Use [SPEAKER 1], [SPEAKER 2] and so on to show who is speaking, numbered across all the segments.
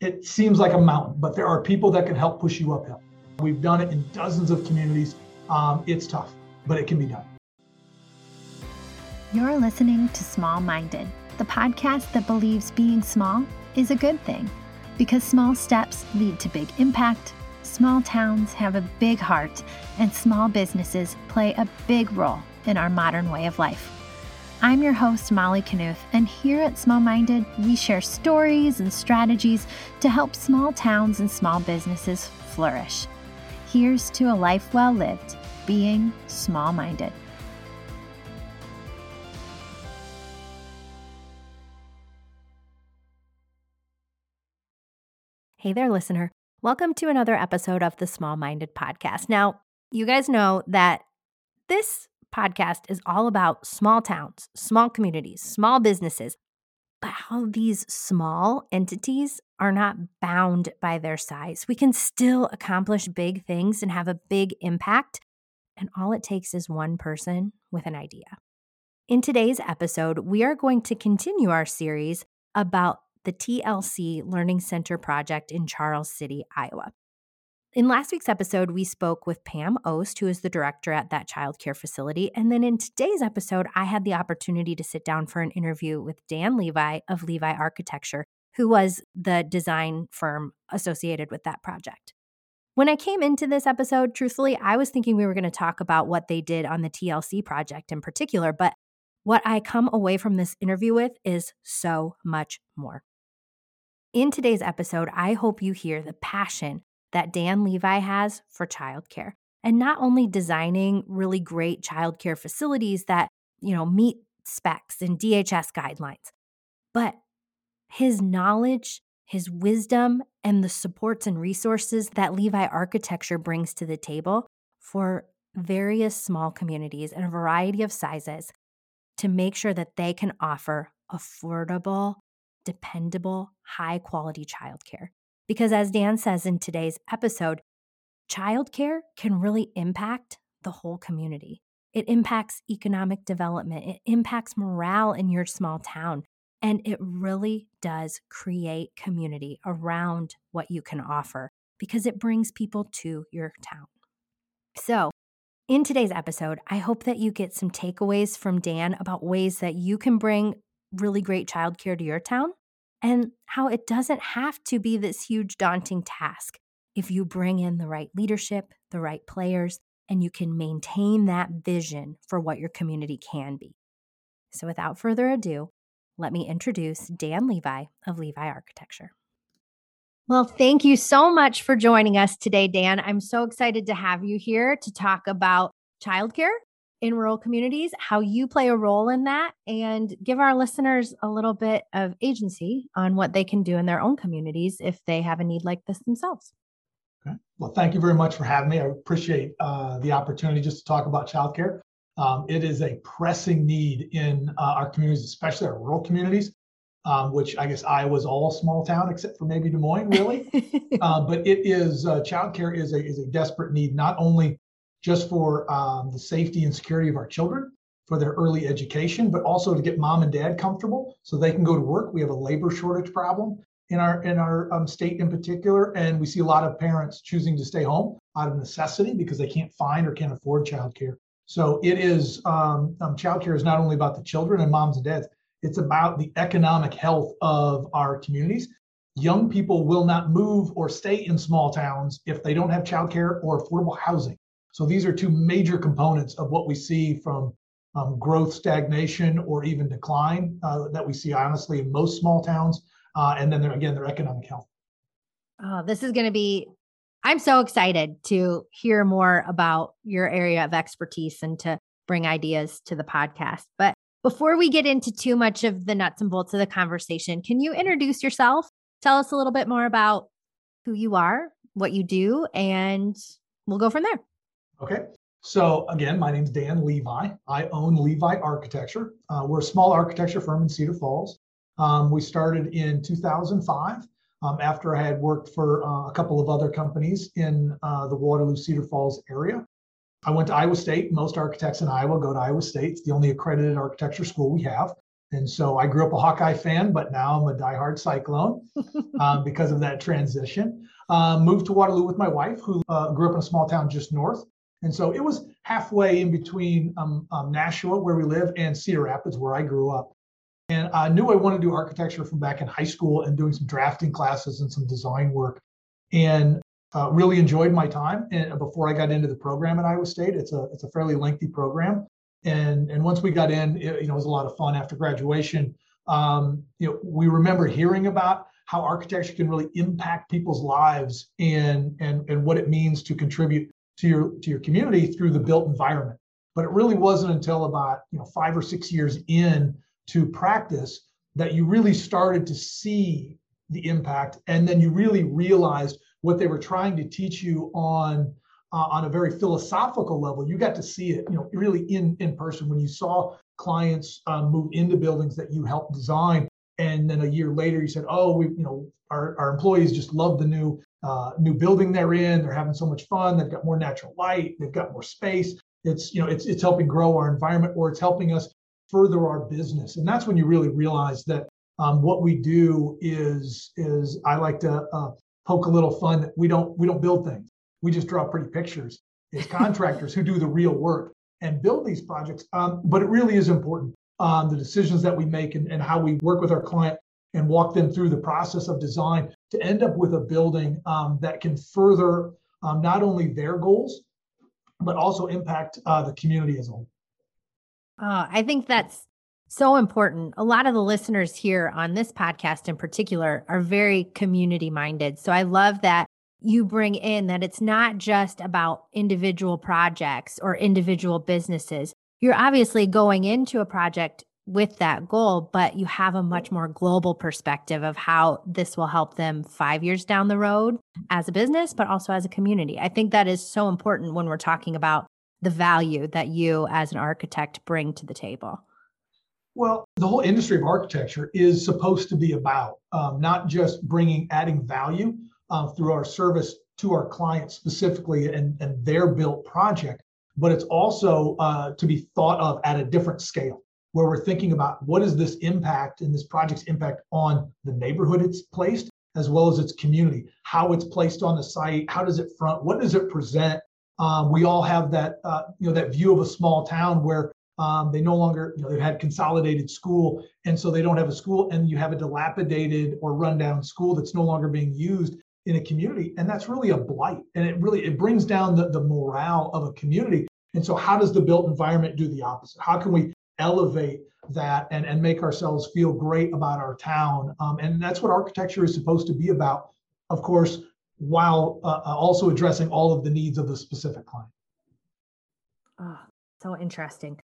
[SPEAKER 1] it seems like a mountain, but there are people that can help push you uphill. We've done it in dozens of communities. Um, it's tough, but it can be done.
[SPEAKER 2] You're listening to Small Minded, the podcast that believes being small is a good thing because small steps lead to big impact, small towns have a big heart, and small businesses play a big role in our modern way of life. I'm your host, Molly Knuth, and here at Small Minded, we share stories and strategies to help small towns and small businesses flourish. Here's to a life well lived, being small minded. Hey there, listener. Welcome to another episode of the Small Minded Podcast. Now, you guys know that this podcast is all about small towns, small communities, small businesses, but how these small entities are not bound by their size. We can still accomplish big things and have a big impact. And all it takes is one person with an idea. In today's episode, we are going to continue our series about the TLC Learning Center project in Charles City, Iowa. In last week's episode, we spoke with Pam Ost, who is the director at that child care facility. And then in today's episode, I had the opportunity to sit down for an interview with Dan Levi of Levi Architecture, who was the design firm associated with that project. When I came into this episode, truthfully, I was thinking we were going to talk about what they did on the TLC project in particular, but what I come away from this interview with is so much more. In today's episode, I hope you hear the passion that Dan Levi has for childcare and not only designing really great childcare facilities that, you know, meet specs and DHS guidelines, but his knowledge, his wisdom, and the supports and resources that Levi Architecture brings to the table for various small communities in a variety of sizes to make sure that they can offer affordable dependable, high quality childcare. Because as Dan says in today's episode, childcare can really impact the whole community. It impacts economic development, it impacts morale in your small town, and it really does create community around what you can offer because it brings people to your town. So, in today's episode, I hope that you get some takeaways from Dan about ways that you can bring really great childcare to your town and how it doesn't have to be this huge, daunting task if you bring in the right leadership, the right players, and you can maintain that vision for what your community can be. So, without further ado, let me introduce Dan Levi of Levi Architecture. Well, thank you so much for joining us today, Dan. I'm so excited to have you here to talk about childcare in rural communities, how you play a role in that, and give our listeners a little bit of agency on what they can do in their own communities if they have a need like this themselves.
[SPEAKER 1] Okay. Well, thank you very much for having me. I appreciate uh, the opportunity just to talk about childcare. Um, it is a pressing need in uh, our communities, especially our rural communities, um, which I guess Iowa's all small town except for maybe Des Moines, really. uh, but it is uh, childcare is a is a desperate need, not only just for um, the safety and security of our children, for their early education, but also to get mom and dad comfortable so they can go to work. We have a labor shortage problem in our in our um, state in particular, and we see a lot of parents choosing to stay home out of necessity because they can't find or can't afford childcare. So it is um, um, childcare is not only about the children and moms and dads; it's about the economic health of our communities. Young people will not move or stay in small towns if they don't have childcare or affordable housing. So these are two major components of what we see from um, growth stagnation or even decline uh, that we see honestly in most small towns. Uh, and then again, their economic health.
[SPEAKER 2] Oh, this is going to be, I'm so excited to hear more about your area of expertise and to bring ideas to the podcast. But before we get into too much of the nuts and bolts of the conversation, can you introduce yourself? Tell us a little bit more about who you are, what you do, and we'll go from there.
[SPEAKER 1] Okay. So again, my name is Dan Levi. I own Levi Architecture. Uh, we're a small architecture firm in Cedar Falls. Um, we started in 2005 um, after I had worked for uh, a couple of other companies in uh, the Waterloo Cedar Falls area. I went to Iowa State. Most architects in Iowa go to Iowa State. It's the only accredited architecture school we have. And so I grew up a Hawkeye fan, but now I'm a diehard Cyclone um, because of that transition. Um, moved to Waterloo with my wife, who uh, grew up in a small town just north. And so it was halfway in between um, um, Nashua, where we live, and Cedar Rapids, where I grew up. And I knew I wanted to do architecture from back in high school and doing some drafting classes and some design work. And uh, really enjoyed my time and before I got into the program at Iowa State. It's a it's a fairly lengthy program, and and once we got in, it, you know, it was a lot of fun after graduation. Um, you know, we remember hearing about how architecture can really impact people's lives and and and what it means to contribute to your to your community through the built environment. But it really wasn't until about you know five or six years in to practice that you really started to see the impact, and then you really realized what they were trying to teach you on uh, on a very philosophical level. You got to see it, you know, really in in person when you saw clients um, move into buildings that you helped design, and then a year later you said, "Oh, we, you know, our, our employees just love the new uh, new building they're in. They're having so much fun. They've got more natural light. They've got more space. It's you know, it's it's helping grow our environment, or it's helping us further our business. And that's when you really realize that um, what we do is is I like to uh, poke a little fun that we don't we don't build things. We just draw pretty pictures. It's contractors who do the real work and build these projects. Um, but it really is important um, the decisions that we make and, and how we work with our client and walk them through the process of design to end up with a building um, that can further um, not only their goals but also impact uh, the community as a whole.
[SPEAKER 2] Uh, I think that's so important. A lot of the listeners here on this podcast in particular are very community minded. So I love that you bring in that it's not just about individual projects or individual businesses. You're obviously going into a project with that goal, but you have a much more global perspective of how this will help them five years down the road as a business, but also as a community. I think that is so important when we're talking about the value that you as an architect bring to the table.
[SPEAKER 1] Well, the whole industry of architecture is supposed to be about um, not just bringing adding value uh, through our service to our clients specifically and, and their built project, but it's also uh, to be thought of at a different scale where we're thinking about what is this impact and this project's impact on the neighborhood it's placed as well as its community, how it's placed on the site, how does it front, what does it present. Um, we all have that, uh, you know, that view of a small town where um, they no longer, you know, they've had consolidated school, and so they don't have a school, and you have a dilapidated or rundown school that's no longer being used in a community, and that's really a blight, and it really it brings down the, the morale of a community. And so, how does the built environment do the opposite? How can we elevate that and, and make ourselves feel great about our town? Um, and that's what architecture is supposed to be about, of course, while uh, uh also addressing all of the needs of the specific client.
[SPEAKER 2] Oh, so interesting.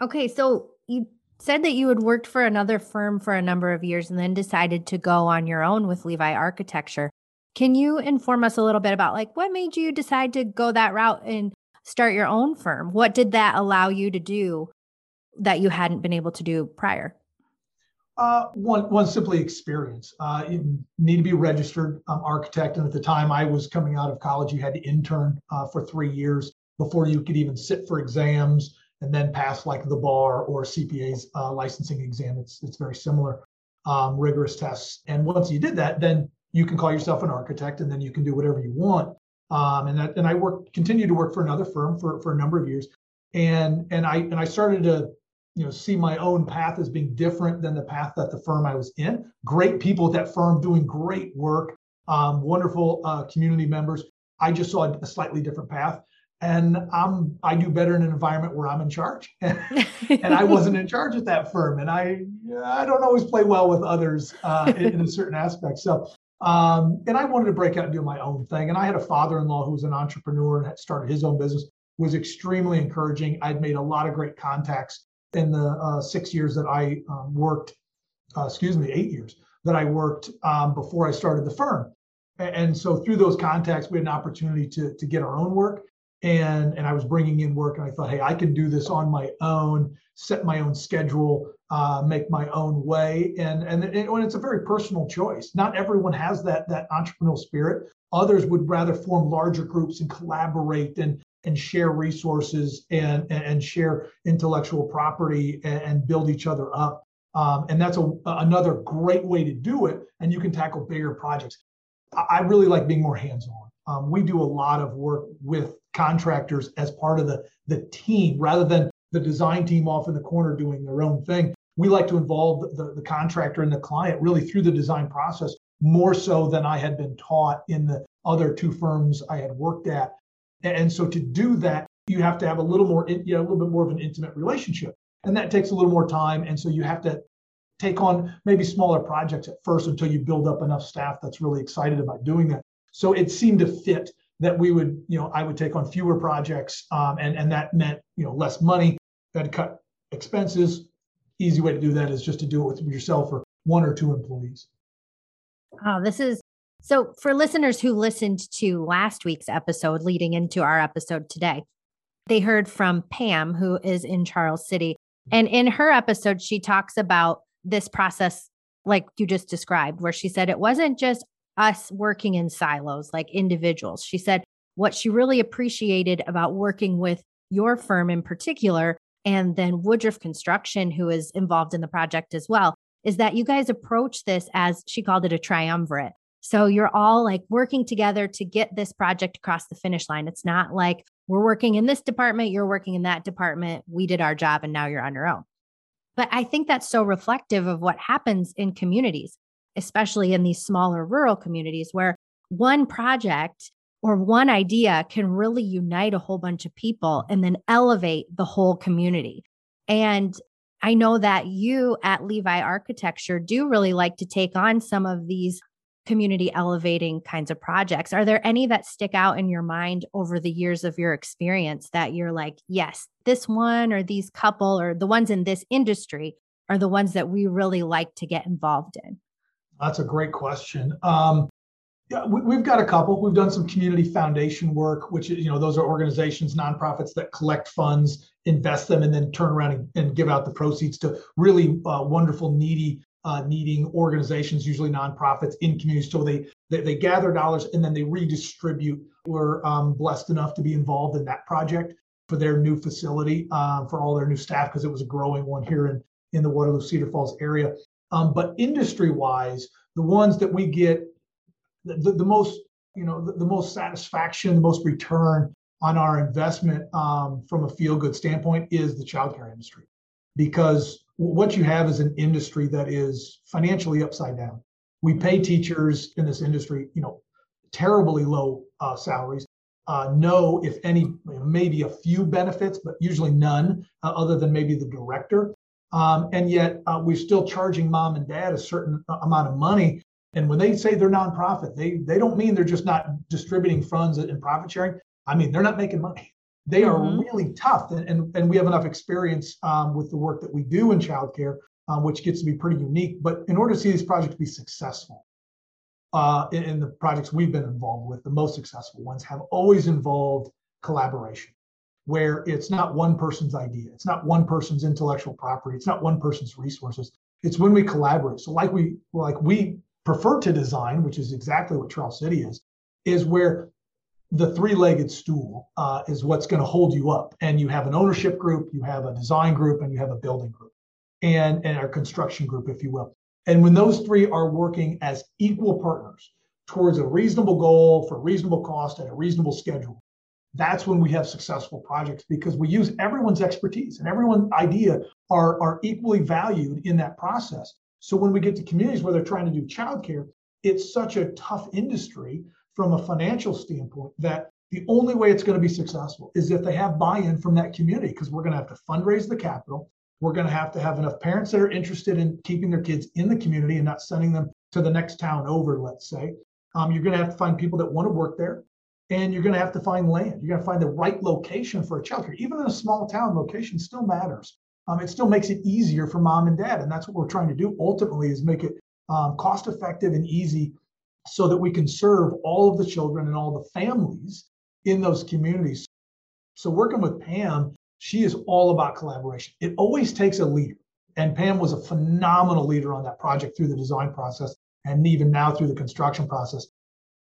[SPEAKER 2] Okay, so you said that you had worked for another firm for a number of years and then decided to go on your own with Levi Architecture. Can you inform us a little bit about like what made you decide to go that route and start your own firm? What did that allow you to do that you hadn't been able to do prior?
[SPEAKER 1] Uh, one, one simply experience. Uh, you need to be registered um, architect, and at the time I was coming out of college, you had to intern uh, for three years before you could even sit for exams and then pass like the bar or CPA's uh, licensing exam. It's it's very similar, um, rigorous tests. And once you did that, then you can call yourself an architect, and then you can do whatever you want. Um, and that, and I worked, continued to work for another firm for for a number of years, and and I and I started to you know see my own path as being different than the path that the firm I was in. Great people at that firm doing great work, um, wonderful uh, community members. I just saw a slightly different path and I'm I do better in an environment where I'm in charge, and I wasn't in charge at that firm, and I I don't always play well with others uh, in, in, a certain aspect. So, um, and I wanted to break out and do my own thing, and I had a father-in-law who was an entrepreneur and had started his own business. Was extremely encouraging. I'd made a lot of great contacts in the uh, six years that I um, worked, uh, excuse me, eight years that I worked um, before I started the firm. And so through those contacts, we had an opportunity to, to get our own work and and I was bringing in work, and I thought, hey, I can do this on my own, set my own schedule, uh, make my own way, and and, and it's a very personal choice. Not everyone has that that entrepreneurial spirit. Others would rather form larger groups and collaborate and and share resources and and, share intellectual property and, and build each other up. Um, and that's a, another great way to do it. And you can tackle bigger projects. I, really like being more hands on. Um, we do a lot of work with contractors as part of the, the team rather than the design team off in the corner doing their own thing. We like to involve the, the contractor and the client really through the design process more so than I had been taught in the other two firms I had worked at. And so to do that, you have to have a little more, you know, a little bit more of an intimate relationship. And that takes a little more time. And so you have to take on maybe smaller projects at first until you build up enough staff that's really excited about doing that. So it seemed to fit that we would, you know, I would take on fewer projects, um, and and that meant, you know, less money. That cut expenses. Easy way to do that is just to do it with yourself or one or two employees.
[SPEAKER 2] Oh, this is so for listeners who listened to last week's episode leading into our episode today, they heard from Pam, who is in Charles City. And in her episode, she talks about this process, like you just described, where she said it wasn't just us working in silos like individuals. She said what she really appreciated about working with your firm in particular, and then Woodruff Construction, who is involved in the project as well, is that you guys approach this as she called it a triumvirate. So you're all like working together to get this project across the finish line. It's not like we're working in this department, you're working in that department. We did our job and now you're on your own. But I think that's so reflective of what happens in communities, especially in these smaller rural communities where one project or one idea can really unite a whole bunch of people and then elevate the whole community. And I know that you at Levi Architecture do really like to take on some of these community elevating kinds of projects. Are there any that stick out in your mind over the years of your experience that you're like, yes, this one or these couple or the ones in this industry are the ones that we really like to get involved in?
[SPEAKER 1] That's a great question. Um, yeah, we, have got a couple. We've done some community foundation work, which is, you know those are organizations, nonprofits that collect funds, invest them, and then turn around and, and give out the proceeds to really uh, wonderful, needy, uh, needing organizations, usually nonprofits in communities. So they, they, they gather dollars and then they redistribute. We're um, blessed enough to be involved in that project for their new facility uh, for all their new staff because it was a growing one here in in the Waterloo Cedar Falls area. Um, but industry wise, the ones that we get the, the most you know the, the, most satisfaction the most return on our investment um, from a feel good standpoint is the childcare industry because what you have is an industry that is financially upside down we pay teachers in this industry you know terribly low uh, salaries uh, no if any maybe a few benefits but usually none uh, other than maybe the director um, and yet uh, we're still charging mom and dad a certain amount of money and when they say they're nonprofit, they they don't mean they're just not distributing funds and profit sharing. I mean they're not making money. They mm-hmm. are really tough, and, and, and we have enough experience um, with the work that we do in childcare, um, which gets to be pretty unique. But in order to see these projects be successful, uh, in, in the projects we've been involved with, the most successful ones have always involved collaboration, where it's not one person's idea, it's not one person's intellectual property, it's not one person's resources. It's when we collaborate. So like we like we prefer to design, which is exactly what Charles City is, is where the three-legged stool uh, is what's going to hold you up. And you have an ownership group, you have a design group, and you have a building group, and and our construction group, if you will. And when those three are working as equal partners towards a reasonable goal for reasonable cost and a reasonable schedule, that's when we have successful projects because we use everyone's expertise and everyone's idea are, are equally valued in that process. So when we get to communities where they're trying to do childcare, it's such a tough industry from a financial standpoint that the only way it's going to be successful is if they have buy-in from that community because we're going to have to fundraise the capital. We're going to have to have enough parents that are interested in keeping their kids in the community and not sending them to the next town over, let's say. Um, you're going to have to find people that want to work there and you're going to have to find land. You're going to find the right location for a childcare. Even in a small town, location still matters um, it still makes it easier for mom and dad. And that's what we're trying to do ultimately is make it um, cost effective and easy so that we can serve all of the children and all the families in those communities. So working with Pam, she is all about collaboration. It always takes a leader. And Pam was a phenomenal leader on that project through the design process and even now through the construction process.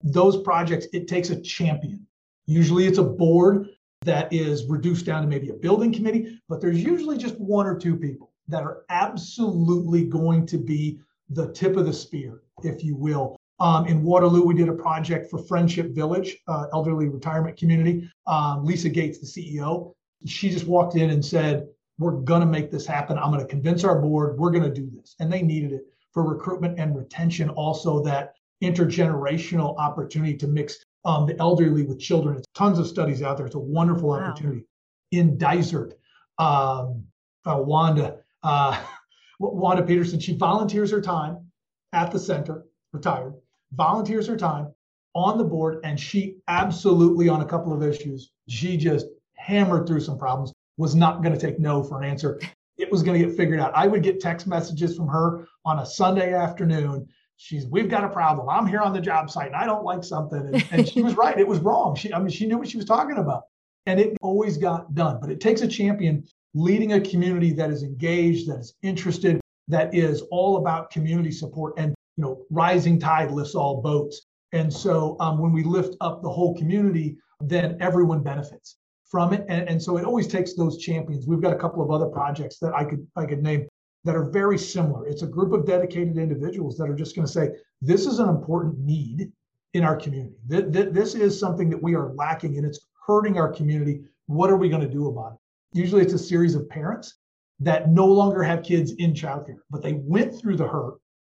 [SPEAKER 1] Those projects, it takes a champion. Usually it's a board that is reduced down to maybe a building committee, but there's usually just one or two people that are absolutely going to be the tip of the spear, if you will. Um, in Waterloo, we did a project for Friendship Village, uh, elderly retirement community. Um, Lisa Gates, the CEO, she just walked in and said, We're going to make this happen. I'm going to convince our board, we're going to do this. And they needed it for recruitment and retention, also that intergenerational opportunity to mix um, the elderly with children. It's tons of studies out there. It's a wonderful wow. opportunity. In Dysart, um, uh, Wanda, uh, Wanda Peterson, she volunteers her time at the center, retired, volunteers her time on the board, and she absolutely, on a couple of issues, she just hammered through some problems, was not going to take no for an answer. It was going to get figured out. I would get text messages from her on a Sunday afternoon. She's, we've got a problem. I'm here on the job site and I don't like something. And, and she was right. It was wrong. She, I mean, she knew what she was talking about. And it always got done. But it takes a champion leading a community that is engaged, that is interested, that is all about community support and you know rising tide lifts all boats. And so um, when we lift up the whole community then everyone benefits from it. And, and so it always takes those champions. We've got a couple of other projects that i could i could name that are very similar. It's a group of dedicated individuals that are just going to say this is an important need in our community. Th- th- this is something that we are lacking and it's hurting our community. What are we going to do about it? Usually it's a series of parents that no longer have kids in childcare, but they went through the hurt,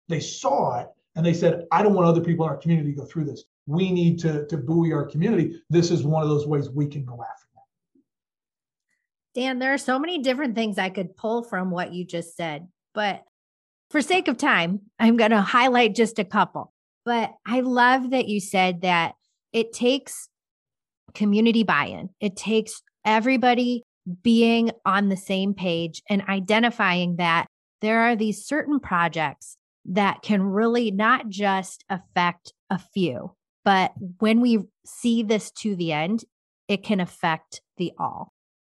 [SPEAKER 1] they saw it, and they said, I don't want other people in our community to go through this. We need to, to buoy our community. This is one of those ways we can go after that.
[SPEAKER 2] Dan, there are so many different things I could pull from what you just said, but for sake of time, I'm going to highlight just a couple. But I love that you said that it takes community buy in, it takes everybody being on the same page and identifying that there are these certain projects that can really not just affect a few, but when we see this to the end, it can affect the all.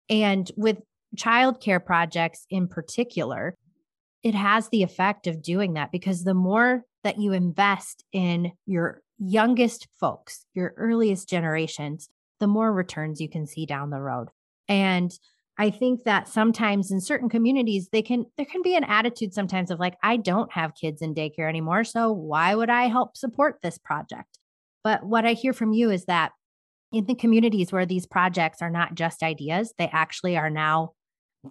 [SPEAKER 2] And with childcare projects in particular, it has the effect of doing that because the more that you invest in your youngest folks, your earliest generations, the more returns you can see down the road. And I think that sometimes in certain communities, they can, there can be an attitude sometimes of like, I don't have kids in daycare anymore. So why would I help support this project? But what I hear from you is that in the communities where these projects are not just ideas, they actually are now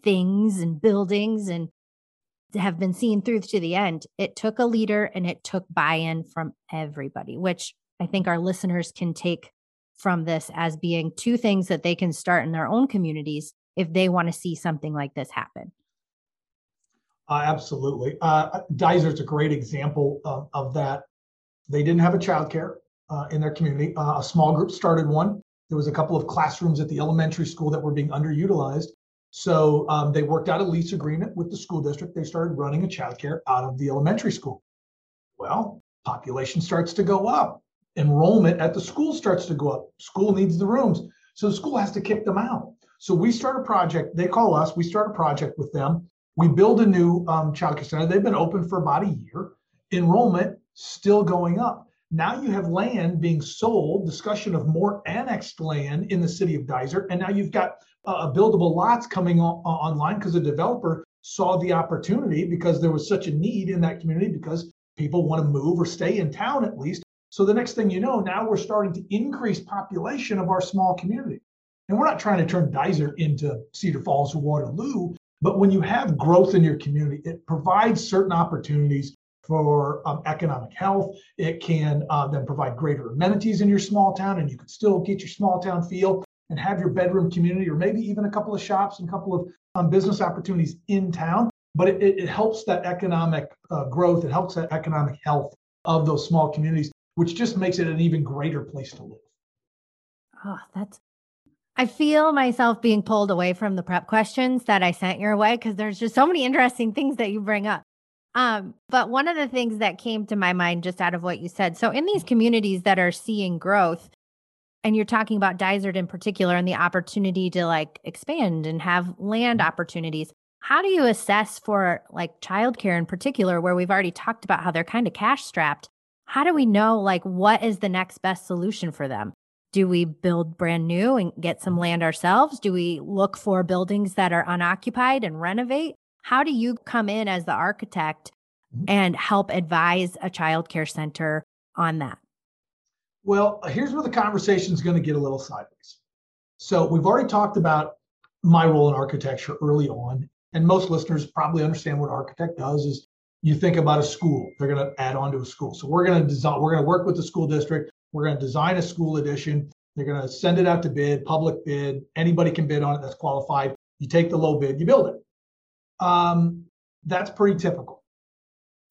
[SPEAKER 2] things and buildings and have been seen through to the end. It took a leader and it took buy in from everybody, which I think our listeners can take from this as being two things that they can start in their own communities if they want to see something like this happen.
[SPEAKER 1] Uh, absolutely. Uh, Dysart's a great example of, of, that. They didn't have a childcare uh, in their community. Uh, a small group started one. There was a couple of classrooms at the elementary school that were being underutilized. So um, they worked out a lease agreement with the school district. They started running a childcare out of the elementary school. Well, population starts to go up enrollment at the school starts to go up. School needs the rooms. So the school has to kick them out. So we start a project. They call us. We start a project with them. We build a new um, childcare center. They've been open for about a year. Enrollment still going up. Now you have land being sold, discussion of more annexed land in the city of Dysart. And now you've got uh, buildable lots coming on, online because the developer saw the opportunity because there was such a need in that community because people want to move or stay in town at least. So the next thing you know, now we're starting to increase population of our small community. And we're not trying to turn Dysart into Cedar Falls or Waterloo, but when you have growth in your community, it provides certain opportunities for um, economic health. It can uh, then provide greater amenities in your small town, and you can still get your small town feel and have your bedroom community, or maybe even a couple of shops and a couple of um, business opportunities in town. But it, it helps that economic uh, growth. It helps that economic health of those small communities which just makes it an even greater place to live.
[SPEAKER 2] Oh, that's I feel myself being pulled away from the prep questions that I sent your way because there's just so many interesting things that you bring up. Um, but one of the things that came to my mind just out of what you said, so in these communities that are seeing growth, and you're talking about Dysart in particular and the opportunity to like expand and have land mm-hmm. opportunities. How do you assess for like childcare in particular, where we've already talked about how they're kind of cash strapped? how do we know like what is the next best solution for them? Do we build brand new and get some land ourselves? Do we look for buildings that are unoccupied and renovate? How do you come in as the architect mm-hmm. and help advise a child care center on that?
[SPEAKER 1] Well, here's where the conversation is going to get a little sideways. So we've already talked about my role in architecture early on, and most listeners probably understand what architect does is you think about a school they're going to add on to a school so we're going to design we're going to work with the school district we're going to design a school edition. they're going to send it out to bid public bid. Anybody can bid on it that's qualified. You take the low bid you build it. Um, that's pretty typical.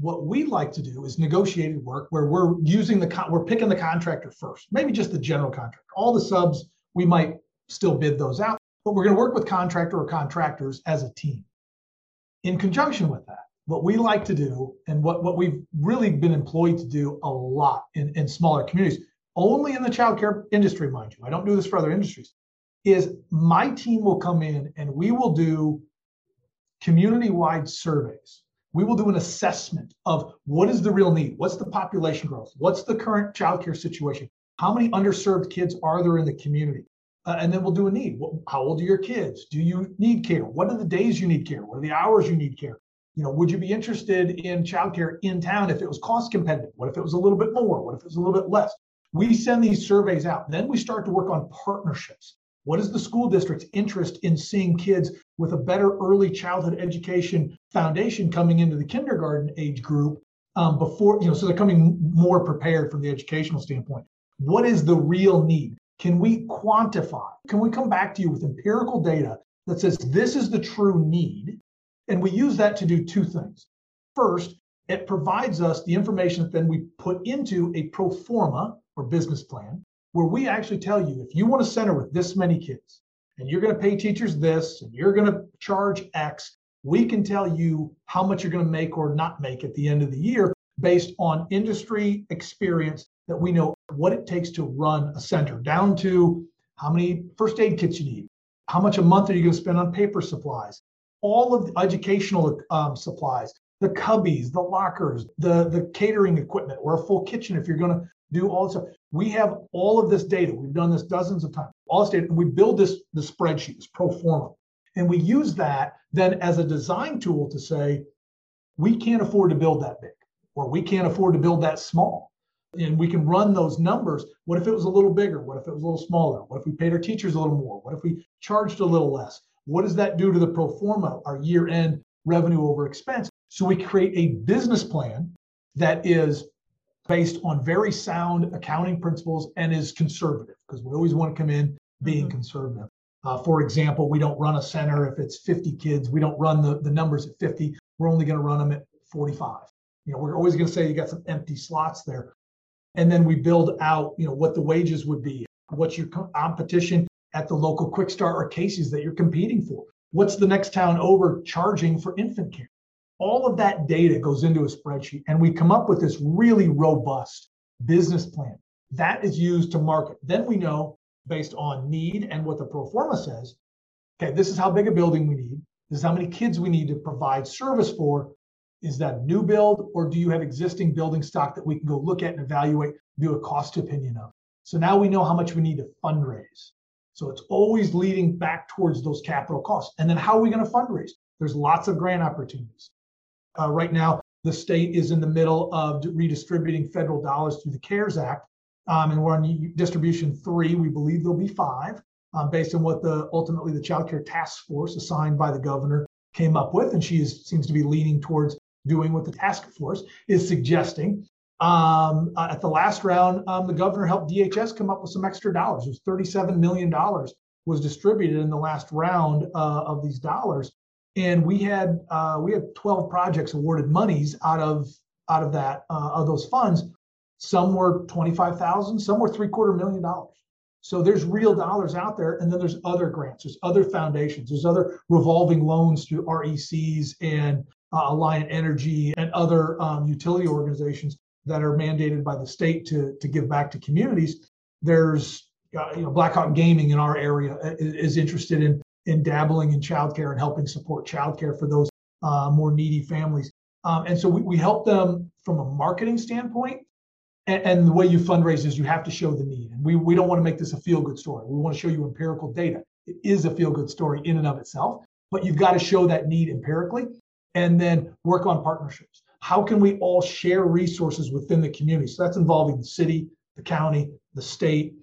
[SPEAKER 1] What we like to do is negotiated work where we're using the con- we're picking the contractor first maybe just the general contractor. All the subs we might still bid those out but we're going to work with contractor or contractors as a team. In conjunction with that what we like to do and what, what we've really been employed to do a lot in, in smaller communities, only in the childcare industry, mind you, I don't do this for other industries, is my team will come in and we will do community-wide surveys. We will do an assessment of what is the real need, what's the population growth, what's the current childcare situation, how many underserved kids are there in the community, uh, and then we'll do a need. How old are your kids? Do you need care? What are the days you need care? What are the hours you need care? you know, would you be interested in childcare in town if it was cost competitive? What if it was a little bit more? What if it was a little bit less? We send these surveys out. Then we start to work on partnerships. What is the school district's interest in seeing kids with a better early childhood education foundation coming into the kindergarten age group um, before, you know, so they're coming more prepared from the educational standpoint? What is the real need? Can we quantify? Can we come back to you with empirical data that says this is the true need? And we use that to do two things. First, it provides us the information that then we put into a pro forma or business plan where we actually tell you if you want a center with this many kids and you're going to pay teachers this and you're going to charge X, we can tell you how much you're going to make or not make at the end of the year based on industry experience that we know what it takes to run a center down to how many first aid kits you need, how much a month are you going to spend on paper supplies, all of the educational um, supplies, the cubbies, the lockers, the, the catering equipment, or a full kitchen if you're going to do all this stuff. We have all of this data. We've done this dozens of times. All data, and we build this the spreadsheet, this pro forma, and we use that then as a design tool to say we can't afford to build that big, or we can't afford to build that small. And we can run those numbers. What if it was a little bigger? What if it was a little smaller? What if we paid our teachers a little more? What if we charged a little less? What does that do to the pro forma, our year end revenue over expense? So we create a business plan that is based on very sound accounting principles and is conservative because we always want to come in being mm-hmm. conservative. Uh, for example, we don't run a center if it's 50 kids. We don't run the, the numbers at 50. We're only going to run them at 45. You know, we're always going to say you got some empty slots there. And then we build out, you know, what the wages would be, what's your competition at the local Kwik Star or Casey's that you're competing for? What's the next town over charging for infant care? All of that data goes into a spreadsheet, and we come up with this really robust business plan that is used to market. Then we know based on need and what the pro forma says okay, this is how big a building we need. This is how many kids we need to provide service for. Is that new build, or do you have existing building stock that we can go look at and evaluate, do a cost opinion of? So now we know how much we need to fundraise. So it's always leading back towards those capital costs. And then how are we going to fundraise? There's lots of grant opportunities. Uh, right now, the state is in the middle of redistributing federal dollars through the CARES Act. Um, and we're on distribution three. We believe there'll be five um, based on what the ultimately the child care task force assigned by the governor came up with. And she is, seems to be leaning towards doing what the task force is suggesting. Um, uh, at the last round, um, the governor helped DHS come up with some extra dollars. It was $37 million was distributed in the last round uh, of these dollars. And we had uh, we had 12 projects awarded monies out of out of that uh, of those funds. Some were 25,000, some were three quarter million dollars. So there's real dollars out there, and then there's other grants, there's other foundations, there's other revolving loans to RECs and uh, Alliant Energy and other um, utility organizations that are mandated by the state to, to give back to communities. There's uh, you know Blackhawk Gaming in our area is, is, interested in in dabbling in childcare and helping support childcare for those uh, more needy families. Um, and so we, we help them from a marketing standpoint. And, and, the way you fundraise is you have to show the need. And we, we don't want to make this a feel good story. We want to show you empirical data. It is a feel good story in and of itself. but you've got to show that need empirically and then work on partnerships. How can we all share resources within the community? So that's involving the city, the county, the state,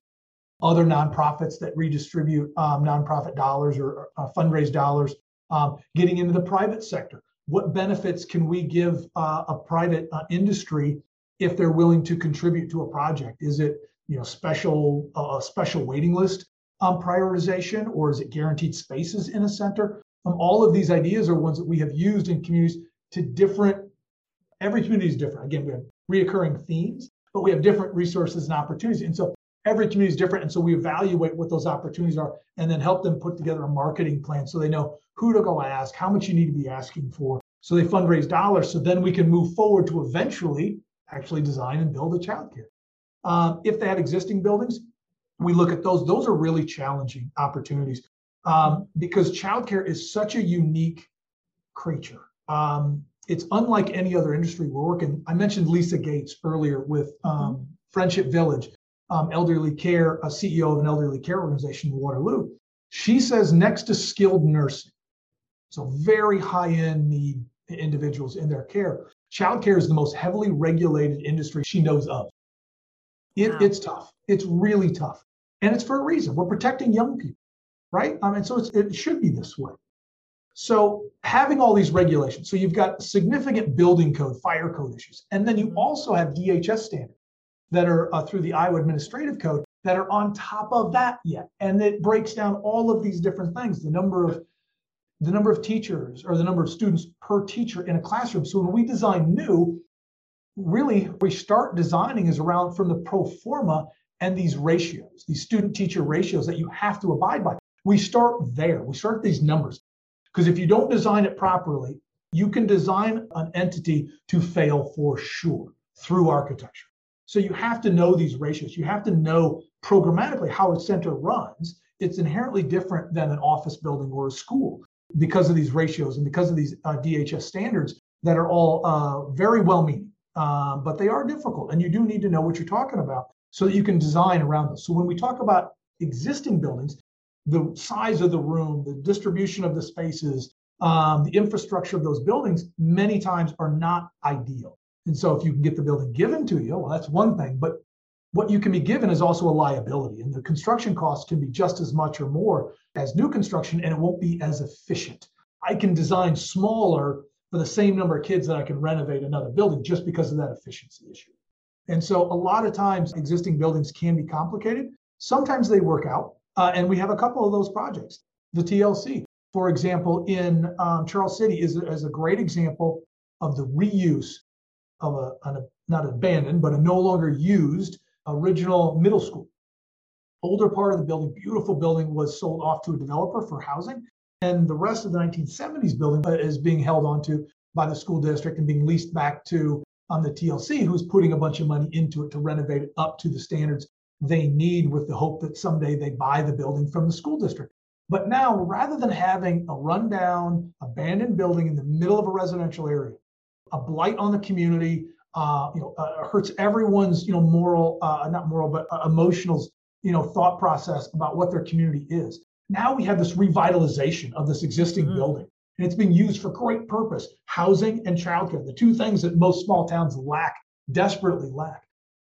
[SPEAKER 1] other nonprofits that redistribute um, nonprofit dollars or uh, fundraise dollars, um, getting into the private sector. What benefits can we give uh, a private uh, industry if they're willing to contribute to a project? Is it you know special uh, special waiting list um, prioritization, or is it guaranteed spaces in a center? Um, all of these ideas are ones that we have used in communities to different. Every community is different. Again, we have reoccurring themes, but we have different resources and opportunities. And so every community is different. And so we evaluate what those opportunities are and then help them put together a marketing plan so they know who to go ask, how much you need to be asking for. So they fundraise dollars. So then we can move forward to eventually actually design and build a childcare. Um, if they have existing buildings, we look at those. Those are really challenging opportunities um, because childcare is such a unique creature. Um, it's unlike any other industry we're working. I mentioned Lisa Gates earlier with um, Friendship Village um, elderly care, a CEO of an elderly care organization in Waterloo. She says next to skilled nursing, so very high end need individuals in their care, childcare is the most heavily regulated industry she knows of. It, wow. It's tough. It's really tough. And it's for a reason. We're protecting young people, right? Um, and so it should be this way. So having all these regulations, so you've got significant building code, fire code issues, and then you mm-hmm. also have DHS standards that are uh, through the Iowa Administrative Code that are on top of that yet. And it breaks down all of these different things, the number of the number of teachers or the number of students per teacher in a classroom. So when we design new, really we start designing is around from the pro forma and these ratios, these student teacher ratios that you have to abide by. We start there. We start these numbers. Because if you don't design it properly, you can design an entity to fail for sure through architecture. So you have to know these ratios. You have to know programmatically how a center runs. It's inherently different than an office building or a school because of these ratios and because of these uh, DHS standards that are all uh, very well meaning, uh, but they are difficult. And you do need to know what you're talking about so that you can design around them. So when we talk about existing buildings, the size of the room, the distribution of the spaces, um, the infrastructure of those buildings many times are not ideal. And so if you can get the building given to you, well, that's one thing. But what you can be given is also a liability. And the construction costs can be just as much or more as new construction, and it won't be as efficient. I can design smaller for the same number of kids that I can renovate another building just because of that efficiency issue. And so a lot of times existing buildings can be complicated. Sometimes they work out. Uh, and we have a couple of those projects. The TLC, for example, in um, Charles City is, is a great example of the reuse of a, an, not abandoned, but a no longer used original middle school. Older part of the building, beautiful building, was sold off to a developer for housing. And the rest of the 1970s building is being held onto by the school district and being leased back to on um, the TLC, who's putting a bunch of money into it to renovate it up to the standards they need with the hope that someday they buy the building from the school district. But now, rather than having a rundown, abandoned building in the middle of a residential area, a blight on the community. Uh, you know, uh, hurts everyone's you know moral, uh, not moral, but uh, emotional you know thought process about what their community is. Now we have this revitalization of this existing mm-hmm. building, and it's being used for great purpose: housing and childcare, the two things that most small towns lack, desperately lack.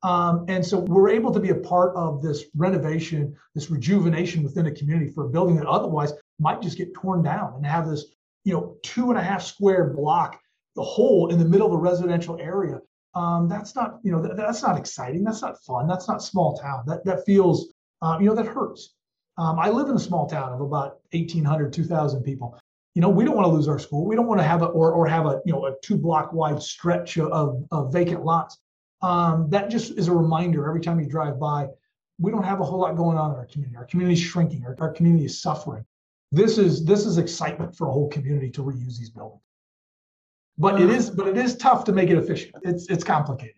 [SPEAKER 1] Um, and so we're able to be a part of this renovation, this rejuvenation within a community for a building that otherwise might just get torn down and have this, you know, two and a half square block the hole in the middle of a residential area. Um, that's not, you know, that, that's not exciting. That's not fun. That's not small town. That that feels, um, you know, that hurts. Um, I live in a small town of about 1,800, 2,000 people. You know, we don't want to lose our school. We don't want to have a or or have a you know a two block wide stretch of, of vacant lots. Um, that just is a reminder every time you drive by. We don't have a whole lot going on in our community. Our community is shrinking. Our, our community is suffering. This is this is excitement for a whole community to reuse these buildings but it um, is but it is tough to make it efficient it's it's complicated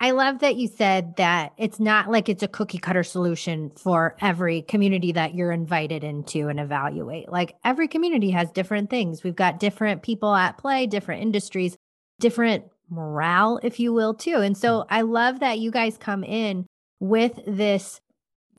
[SPEAKER 2] I love that you said that it's not like it's a cookie cutter solution for every community that you're invited into and evaluate. Like every community has different things. We've got different people at play, different industries, different morale, if you will, too. And so I love that you guys come in with this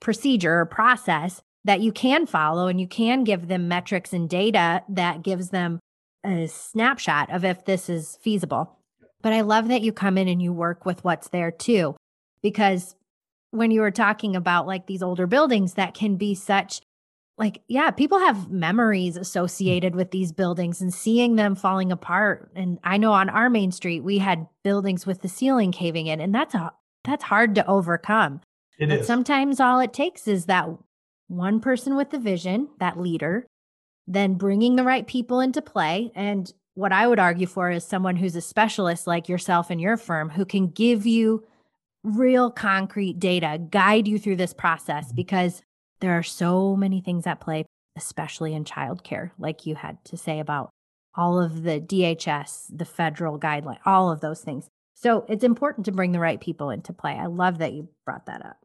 [SPEAKER 2] procedure or process that you can follow and you can give them metrics and data that gives them a snapshot of if this is feasible. But I love that you come in and you work with what's there too, because when you were talking about like these older buildings that can be such like yeah people have memories associated with these buildings and seeing them falling apart and i know on our main street we had buildings with the ceiling caving in and that's a that's hard to overcome
[SPEAKER 1] It
[SPEAKER 2] but
[SPEAKER 1] is.
[SPEAKER 2] sometimes all it takes is that one person with the vision that leader then bringing the right people into play and what i would argue for is someone who's a specialist like yourself and your firm who can give you real concrete data guide you through this process mm-hmm. because there are so many things at play, especially in childcare, like you had to say about all of the DHS, the federal guideline, all of those things. So it's important to bring the right people into play. I love that you brought that up.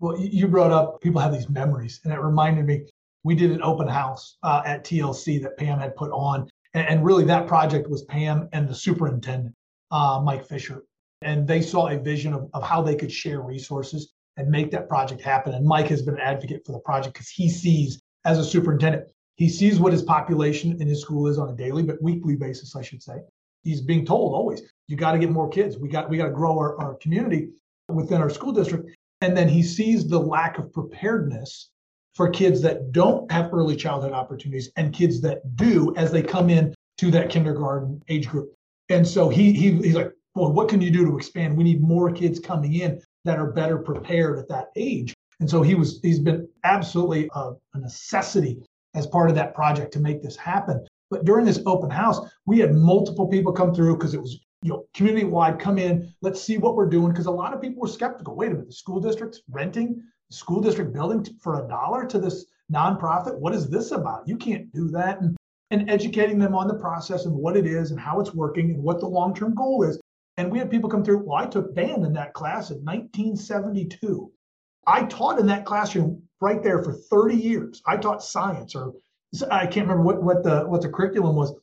[SPEAKER 1] Well, you you brought up people have these memories, and it reminded me we did an open house uh, at TLC that Pam had put on, and, and really that project was Pam and the superintendent, uh, Mike Fisher, and they saw a vision of, of how they could share resources and make that project happen. And Mike has been an advocate for the project because he sees, as a superintendent, he sees what his population in his school is on a daily but weekly basis, I should say. He's being told always, you got to get more kids. We got we got to grow our, our community within our school district. And then he sees the lack of preparedness for kids that don't have early childhood opportunities and kids that do as they come in to that kindergarten age group. And so he, he he's like, boy, what can you do to expand? We need more kids coming in that are better prepared at that age. And so he was he's been absolutely a, a necessity as part of that project to make this happen. But during this open house, we had multiple people come through because it was you know community wide. Come in, let's see what we're doing because a lot of people were skeptical. Wait a minute, the school district's renting school district building for a dollar to this nonprofit. What is this about? You can't do that. And and educating them on the process and what it is and how it's working and what the long term goal is. And we had people come through. Well, I took band in that class in 1972. I taught in that classroom right there for 30 years. I taught science, or I can't remember what, what the what the curriculum was.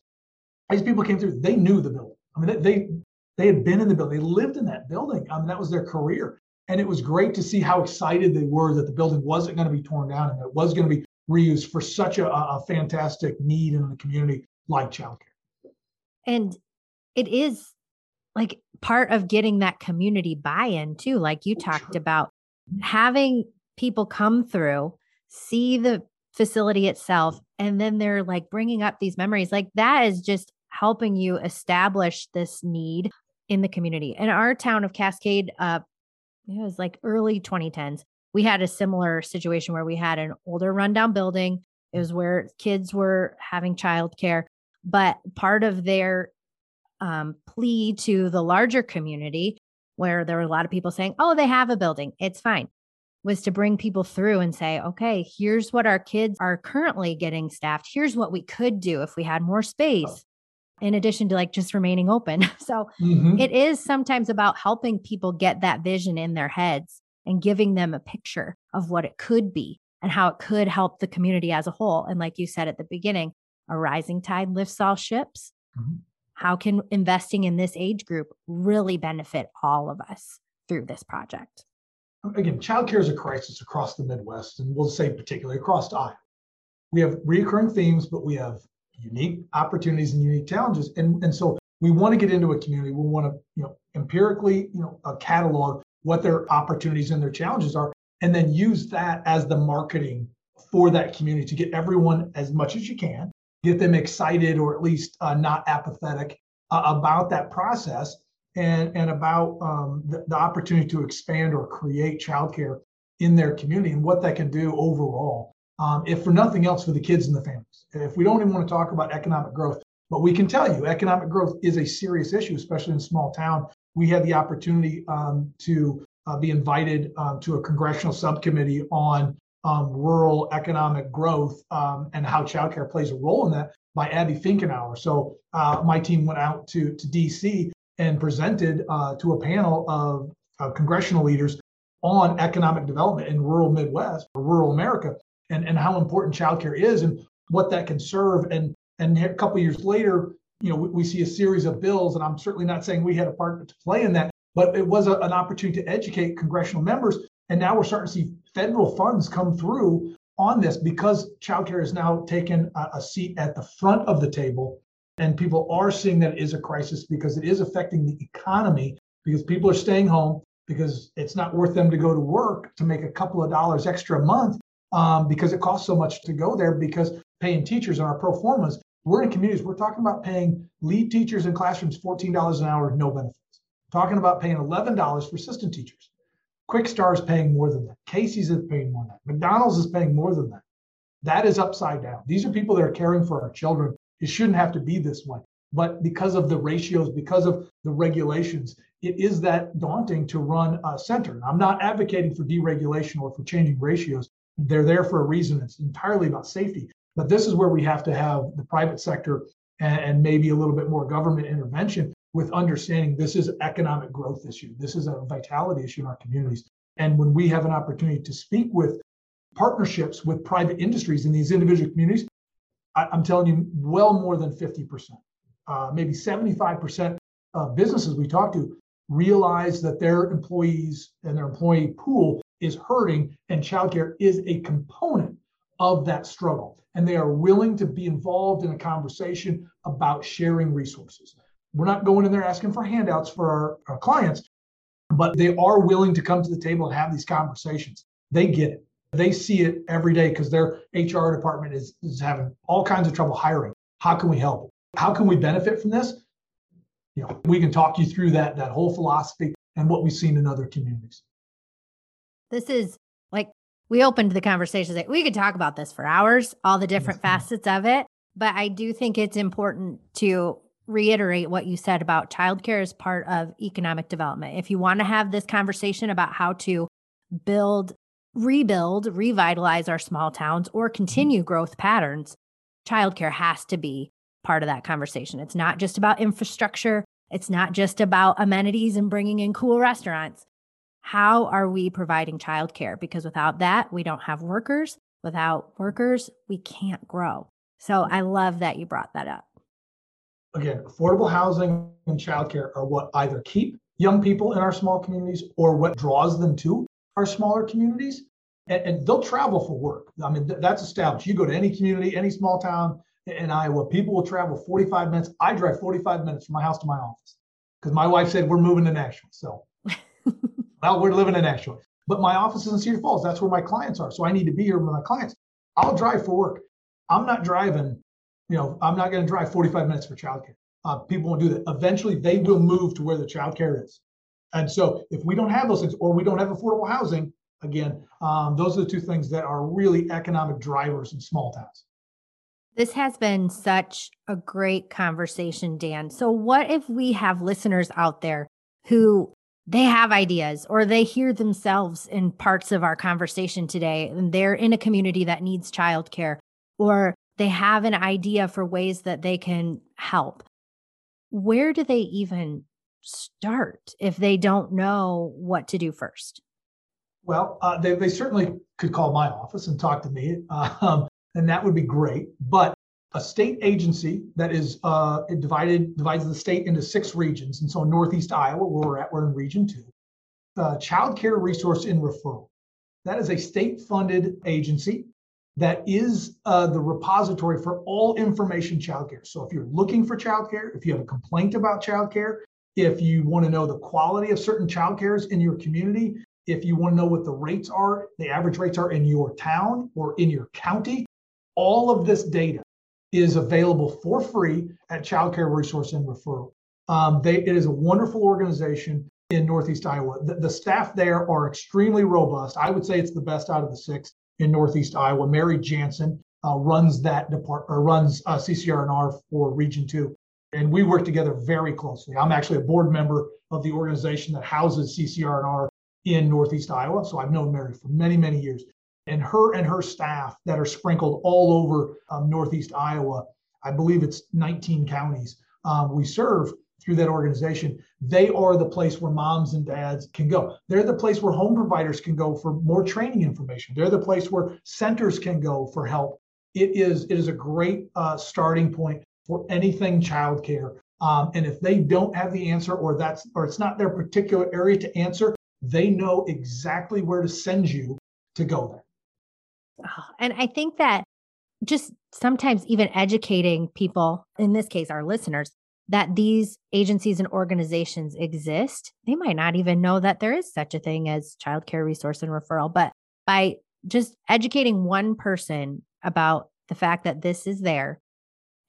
[SPEAKER 1] These people came through. They knew the building. I mean, they they had been in the building. They lived in that building. I mean, that was their career. And it was great to see how excited they were that the building wasn't going to be torn down and it was going to be reused for such a, a fantastic need in the community like childcare.
[SPEAKER 2] And it is like part of getting that community buy-in too like you talked about. Having people come through see the facility itself and then they're like bringing up these memories like that is just helping you establish this need in the community. In our town of cascade uh it was like early 2010s we had a similar situation where we had an older rundown building it was where kids were having childcare but part of their um, plea to the larger community, where there were a lot of people saying, oh, they have a building, it's fine, was to bring people through and say, okay, here's what our kids are currently getting staffed. Here's what we could do if we had more space, in addition to like just remaining open. So
[SPEAKER 1] Mhm.
[SPEAKER 2] it is sometimes about helping people get that vision in their heads and giving them a picture of what it could be and how it could help the community as a whole. And like you said at the beginning, a rising tide lifts all ships.
[SPEAKER 1] Mhm.
[SPEAKER 2] How can investing in this age group really benefit all of us through this project?
[SPEAKER 1] again, childcare is a crisis across the Midwest, and we'll say particularly across Iowa. We have recurring themes, but we have unique opportunities and unique challenges. And, and so we want to get into a community. We want to, you know, empirically, you know, uh, catalog what their opportunities and their challenges are, and then use that as the marketing for that community to get everyone as much as you can, get them excited or at least uh, not apathetic uh, about that process and, and about um, the, the opportunity to expand or create childcare in their community and what that can do overall. Um, if for nothing else, for the kids and the families. If we don't even want to talk about economic growth, but we can tell you economic growth is a serious issue, especially in small town. We had the opportunity um, to uh, be invited um, to a congressional subcommittee on um, rural economic growth um, and how childcare plays a role in that by Abby Finkenauer. So uh, my team went out to, to DC and presented uh, to a panel of uh, congressional leaders on economic development in rural Midwest, or rural America, and, and how important childcare is and what that can serve. And, and a couple years later, you know, we, we, see a series of bills, and I'm certainly not saying we had a part to play in that, but it was a, an opportunity to educate congressional members. And now we're starting to see federal funds come through on this because childcare has now taken a, a seat at the front of the table and people are seeing that it is a crisis because it is affecting the economy because people are staying home because it's not worth them to go to work to make a couple of dollars extra a month um, because it costs so much to go there because paying teachers on our pro formas we're in communities we're talking about paying lead teachers in classrooms $14 an hour no benefits. Talking about paying $11 for assistant teachers. Kwik Star is paying more than that. Casey's is paying more than that. Mcdonald's is paying more than that. That is upside down. These are people that are caring for our children. It shouldn't have to be this way. But because of the ratios because of the regulations it is that daunting to run a center. I'm not advocating for deregulation or for changing ratios they're there for a reason. It's entirely about safety. But this is where we have to have the private sector and, and maybe a little bit more government intervention with understanding this is an economic growth issue. This is a vitality issue in our communities. And when we have an opportunity to speak with partnerships with private industries in these individual communities, I, am telling you, well more than 50%, uh, maybe 75% of businesses we talk to realize that their employees and their employee pool is hurting, and childcare is a component of that struggle. And they are willing to be involved in a conversation about sharing resources. We're not going in there asking for handouts for our, our clients, but they are willing to come to the table and have these conversations. They get it. They see it every day because their HR department is, is having all kinds of trouble hiring. How can we help? How can we benefit from this? You know, we can talk you through that that whole philosophy and what we've seen in other communities.
[SPEAKER 2] This is like we opened the conversation that we could talk about this for hours, all the different mm-hmm. facets of it. But I do think it's important to reiterate what you said about childcare as part of economic development. If you want to have this conversation about how to build, rebuild, revitalize our small towns or mm-hmm. continue growth patterns, childcare has to be part of that conversation. It's not just about infrastructure, it's not just about amenities and bringing in cool restaurants how are we providing childcare? Because without that, we don't have workers. Without workers, we can't grow. So mm. I love that you brought that up.
[SPEAKER 1] Again, affordable housing and childcare are what either keep young people in our small communities or what draws them to our smaller communities. And, and they'll travel for work. I mean, th- that's established. You go to any community, any small town in Iowa, people will travel 45 minutes. I drive 45 minutes from my house to my office because my wife said we're moving to Nashville. So Well, we're living in Nashville, but my office is in Cedar Falls. That's where my clients are. So I need to be here with my clients. I'll drive for work. I'm not driving, you know, I'm not going to drive 45 minutes for childcare. Uh, people won't do that. Eventually, they will move to where the childcare is. And so, if we don't have those things, or we don't have affordable housing, again, um, those are the two things that are really economic drivers in small towns.
[SPEAKER 2] This has been such a great conversation, Dan. So, what if we have listeners out there who they have ideas or they hear themselves in parts of our conversation today and they're in a community that needs childcare or they have an idea for ways that they can help. Where do they even start if they don't know what to do first?
[SPEAKER 1] Well uh, they, they certainly could call my office and talk to me um, and that would be great but a state agency that is uh, divided divides the state into six regions. And so in Northeast Iowa, where we're at, we're in Region Two. The Child Care Resource and Referral. That is a state-funded agency that is uh, the repository for all information childcare. So if you're looking for childcare, if you have a complaint about childcare, if you want to know the quality of certain childcares in your community, if you want to know what the rates are, the average rates are in your town or in your county, all of this data is available for free at Child Care Resource and Referral. Um, they, it is a wonderful organization in Northeast Iowa. The, the, staff there are extremely robust. I would say it's the best out of the six in Northeast Iowa. Mary Jansen uh, runs that department or runs uh, CCR&R for Region Two, and we work together very closely. I'm actually a board member of the organization that houses CCR&R in Northeast Iowa, so I've known Mary for many, many years and her and her staff that are sprinkled all over um, Northeast Iowa. I believe it's 19 counties um, we serve through that organization. They are the place where moms and dads can go. They're the place where home providers can go for more training information. They're the place where centers can go for help. It is it is a great uh, starting point for anything childcare. Um, and if they don't have the answer, or that's or it's not their particular area to answer, they know exactly where to send you to go there.
[SPEAKER 2] Oh, and I think that just sometimes even educating people, in this case, our listeners, that these agencies and organizations exist, they might not even know that there is such a thing as childcare resource and referral. But by just educating one person about the fact that this is there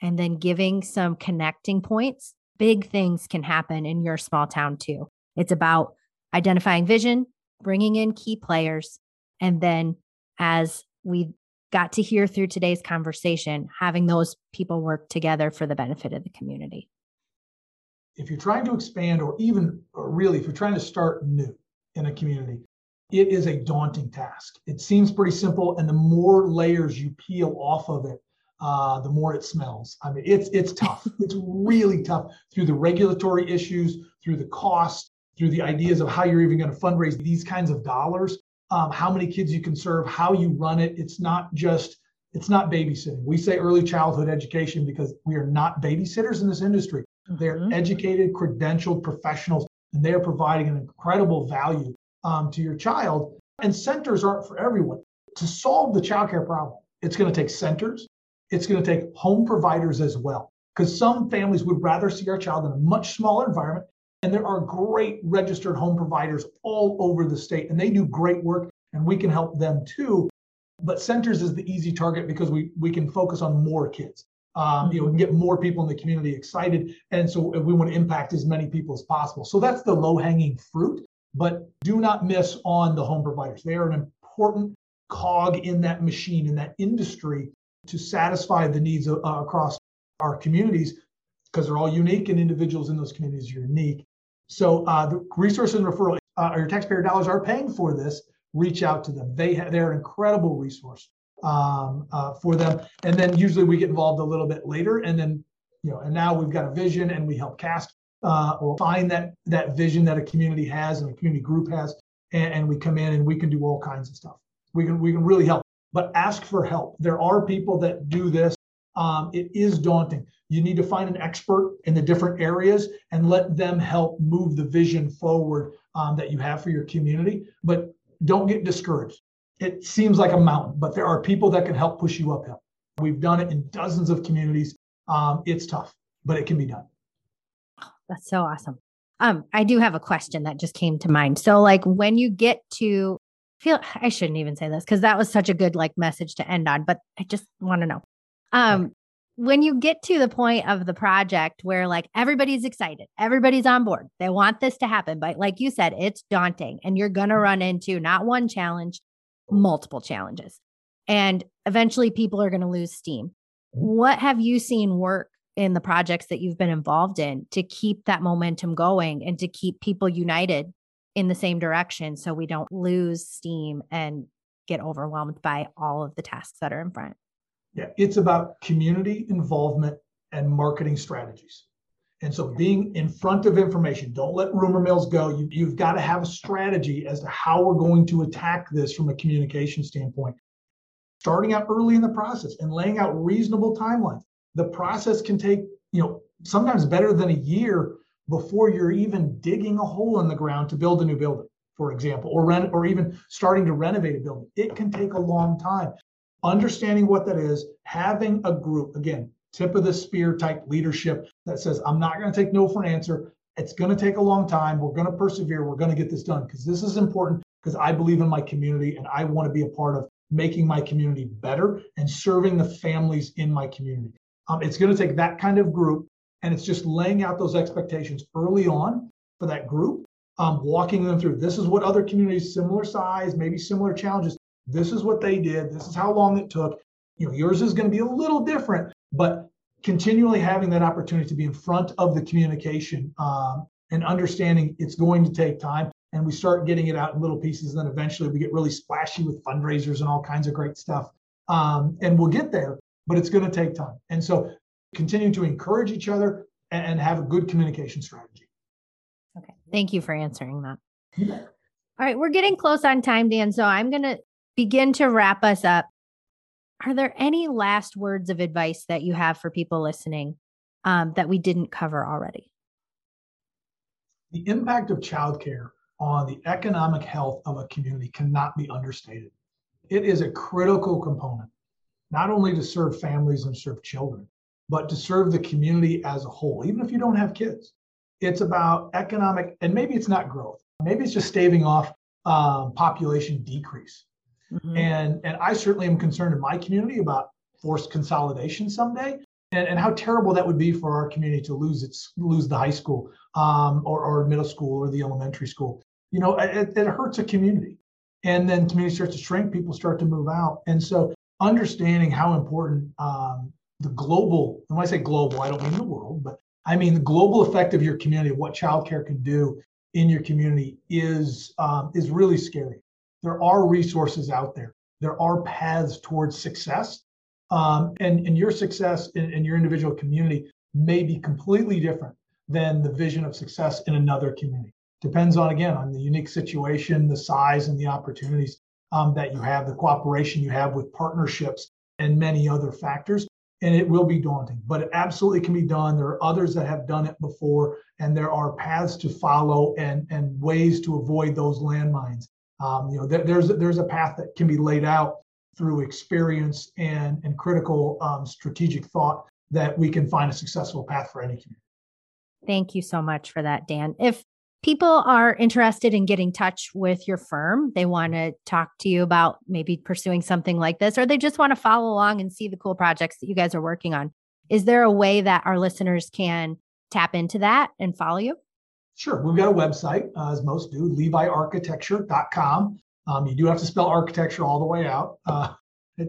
[SPEAKER 2] and then giving some connecting points, big things can happen in your small town too. It's about identifying vision, bringing in key players, and then as we got to hear through today's conversation, having those people work together for the benefit of the community.
[SPEAKER 1] If you're trying to expand, or even or really, if you're trying to start new in a community, it is a daunting task. It seems pretty simple, and the more layers you peel off of it, uh, the more it smells. I mean, it's it's tough. it's really tough through the regulatory issues, through the cost, through the ideas of how you're even going to fundraise these kinds of dollars um, how many kids you can serve, how you run it. It's not just it's not babysitting. We say early childhood education because we are not babysitters in this industry. They're mm-hmm. educated, credentialed professionals, and they are providing an incredible value um, to your child. And centers aren't for everyone. To solve the childcare problem, it's going to take centers. It's going to take home providers as well, because some families would rather see our child in a much smaller environment and there are great registered home providers all over the state, and they do great work, and we can help them too. But centers is the easy target because we we can focus on more kids. Um, you know, we can get more people in the community excited, and so we want to impact as many people as possible. So that's the low-hanging fruit. But do not miss on the home providers. They are an important cog in that machine in that industry to satisfy the needs of, uh, across our communities because they're all unique and individuals in those communities are unique. So uh, the resources and referral, uh, your taxpayer dollars are paying for this. Reach out to them. They ha- they're an incredible resource um, uh, for them. And then usually we get involved a little bit later, and then you know, and now we've got a vision, and we help cast uh, or find that that vision that a community has and a community group has, and, and we come in and we can do all kinds of stuff. We can we can really help, but ask for help. There are people that do this um, it is daunting. You need to find an expert in the different areas and let them help move the vision forward um, that you have for your community. But don't get discouraged. It seems like a mountain, but there are people that can help push you uphill. We've done it in dozens of communities. Um, it's tough, but it can be done.
[SPEAKER 2] That's so awesome. Um, I do have a question that just came to mind. So, like, when you get to feel, I shouldn't even say this because that was such a good like message to end on, but I just want to know um, when you get to the point of the project where like everybody's excited, everybody's on board, they want this to happen. But like you said, it's daunting and you're going to run into not one challenge, multiple challenges. And eventually people are going to lose steam. What have you seen work in the projects that you've been involved in to keep that momentum going and to keep people united in the same direction so we don't lose steam and get overwhelmed by all of the tasks that are in front?
[SPEAKER 1] Yeah, it's about community involvement and marketing strategies. And so being in front of information, don't let rumor mills go. You, you've got to have a strategy as to how we're going to attack this from a communication standpoint. Starting out early in the process and laying out reasonable timelines. The process can take, you know, sometimes better than a year before you're even digging a hole in the ground to build a new building, for example, or rent, or even starting to renovate a building. It can take a long time understanding what that is, having a group, again, tip of the spear type leadership that says, I'm not going to take no for an answer. It's going to take a long time. We're going to persevere. We're going to get this done because this is important because I believe in my community and I want to be a part of making my community better and serving the families in my community. Um, it's going to take that kind of group and it's just laying out those expectations early on for that group, um, walking them through. This is what other communities, similar size, maybe similar challenges, this is what they did. This is how long it took. You know, yours is going to be a little different, but continually having that opportunity to be in front of the communication um, and understanding it's going to take time. And we start getting it out in little pieces. And then eventually we get really splashy with fundraisers and all kinds of great stuff. Um, and we'll get there, but it's going to take time. And so continuing to encourage each other and, and have a good communication strategy.
[SPEAKER 2] Okay. Thank you for answering that. All right, we're getting close on time, Dan. So I'm going to begin to wrap us up, are there any last words of advice that you have for people listening um, that we didn't cover already?
[SPEAKER 1] The impact of childcare on the economic health of a community cannot be understated. it is a critical component, not only to serve families and serve children, but to serve the community as a whole, even if you don't have kids. It's about economic, and maybe it's not growth. Maybe it's just staving off um, population decrease. Mm-hmm. And, and I certainly am concerned in my community about forced consolidation someday and, and how terrible that would be for our community to lose its lose the high school um, or, or middle school or the elementary school. You know, it, it hurts a community. And then community starts to shrink, people start to move out. And so understanding how important um, the global, and when I say global, I don't mean the world, but I mean the global effect of your community, what childcare can do in your community is um, is really scary. There are resources out there. There are paths towards success, um, and and your success in, in your individual community may be completely different than the vision of success in another community. Depends on again on the unique situation, the size, and the opportunities um, that you have, the cooperation you have with partnerships, and many other factors and it will be daunting, but it absolutely can be done. There are others that have done it before, and there are paths to follow and, and ways to avoid those landmines. Um, you know, there, there's there's a path that can be laid out through experience and and critical um, strategic thought that we can find a successful path for any community.
[SPEAKER 2] Thank you so much for that, Dan. If people are interested in getting touch with your firm, they want to talk to you about maybe pursuing something like this, or they just want to follow along and see the cool projects that you guys are working on, is there a way that our listeners can tap into that and follow you?
[SPEAKER 1] Sure. We've got a website, uh, as most do, leviarchitecture.com. Um, you do have to spell architecture all the way out. Uh,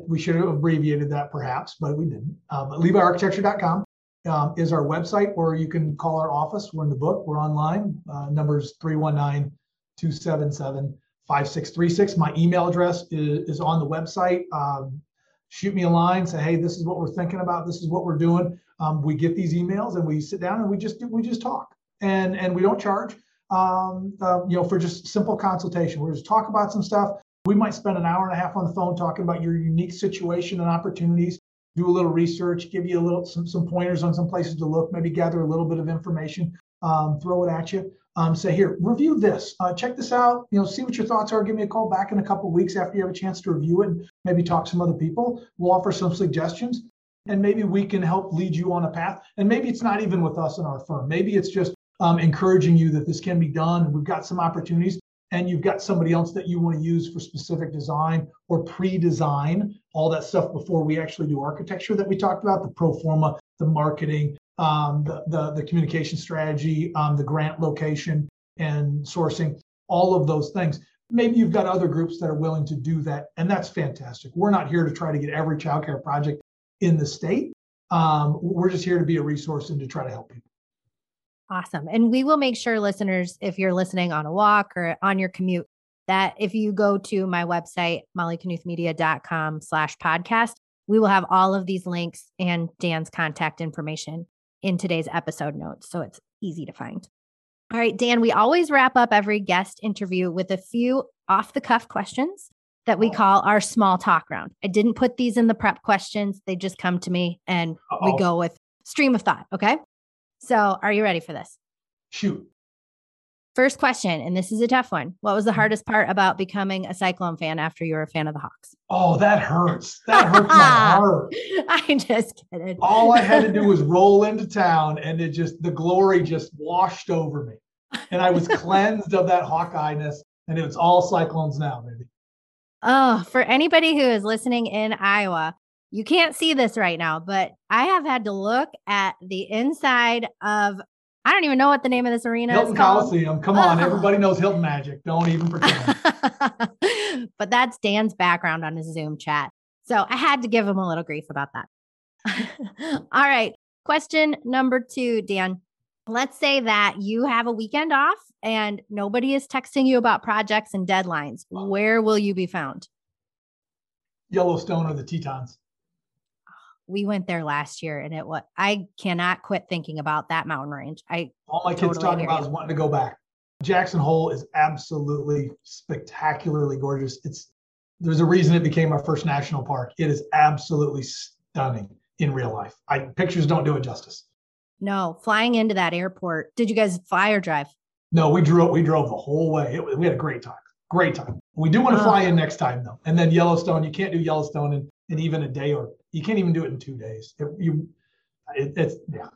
[SPEAKER 1] we should have abbreviated that perhaps, but we didn't. Uh, but leviarchitecture.com um, is our website, or you can call our office. We're in the book, we're online. Uh, numbers 319 277 5636. My email address is, is on the website. Um, shoot me a line, say, hey, this is what we're thinking about, this is what we're doing. Um, we get these emails and we sit down and we just we just talk. And and we don't charge um, uh, you know, for just simple consultation. we just talk about some stuff. We might spend an hour and a half on the phone talking about your unique situation and opportunities do a little research, give you a little some, some pointers on some places to look, maybe gather a little bit of information, um, throw it at you. Um, say here, review this, uh, check this out. You know, see what your thoughts are. Give me a call back in a couple weeks after you have a chance to review it, and maybe talk to some other people. We'll offer some suggestions, and maybe we can help lead you on a path. And maybe it's not even with us in our firm. Maybe it's just um, encouraging you that this can be done. We've got some opportunities and you've got somebody else that you want to use for specific design or pre-design all that stuff before we actually do architecture that we talked about the pro forma the marketing um, the, the, the communication strategy um, the grant location and sourcing all of those things. Maybe you've got other groups that are willing to do that and that's fantastic. We're not here to try to get every childcare project in the state. Um, we're just here to be a resource and to try to help people
[SPEAKER 2] Awesome. And we will make sure listeners, if you're listening on a walk or on your commute, that if you go to my website, mollyknuthmedia.com slash podcast, we will have all of these links and Dan's contact information in today's episode notes. So it's easy to find. All right, Dan, we always wrap up every guest interview with a few off the cuff questions that we oh. call our small talk round. I didn't put these in the prep questions, they just come to me and Uh-oh. we go with stream of thought. Okay. So, are you ready for this?
[SPEAKER 1] Shoot.
[SPEAKER 2] First question, and this is a tough one. What was the mm-hmm. hardest part about becoming a Cyclone fan after you were a fan of the Hawks?
[SPEAKER 1] Oh, that hurts. That hurts my heart.
[SPEAKER 2] I'm just kidding.
[SPEAKER 1] All I had to do was roll into town and it just, the glory just washed over me. And I was cleansed of that Hawkeye-ness. And it's all Cyclones now, baby.
[SPEAKER 2] Oh, for anybody who is listening in Iowa, you can't see this right now, but I have had to look at the inside of I don't even know what the name of this arena
[SPEAKER 1] Hilton
[SPEAKER 2] is.
[SPEAKER 1] Hilton Coliseum. Come on, oh. everybody knows Hilton Magic. Don't even pretend.
[SPEAKER 2] but that's Dan's background on his Zoom chat. So I had to give him a little grief about that. All right. Question number two, Dan. Let's say that you have a weekend off and nobody is texting you about projects and deadlines. Where will you be found?
[SPEAKER 1] Yellowstone or the Tetons
[SPEAKER 2] we went there last year and it was I cannot quit thinking about that mountain range. I
[SPEAKER 1] all my kids totally talking about you. is wanting to go back. Jackson Hole is absolutely spectacularly gorgeous. It's there's a reason it became our first national park. It is absolutely stunning in real life. I pictures don't do it justice.
[SPEAKER 2] No, flying into that airport. Did you guys fly or drive?
[SPEAKER 1] No, we drove. We drove the whole way. It, we had a great time. Great time. We do want to fly in next time though. And then Yellowstone, you can't do Yellowstone in, in even a day or you can't even do it in two days. It, you, it, it's yeah,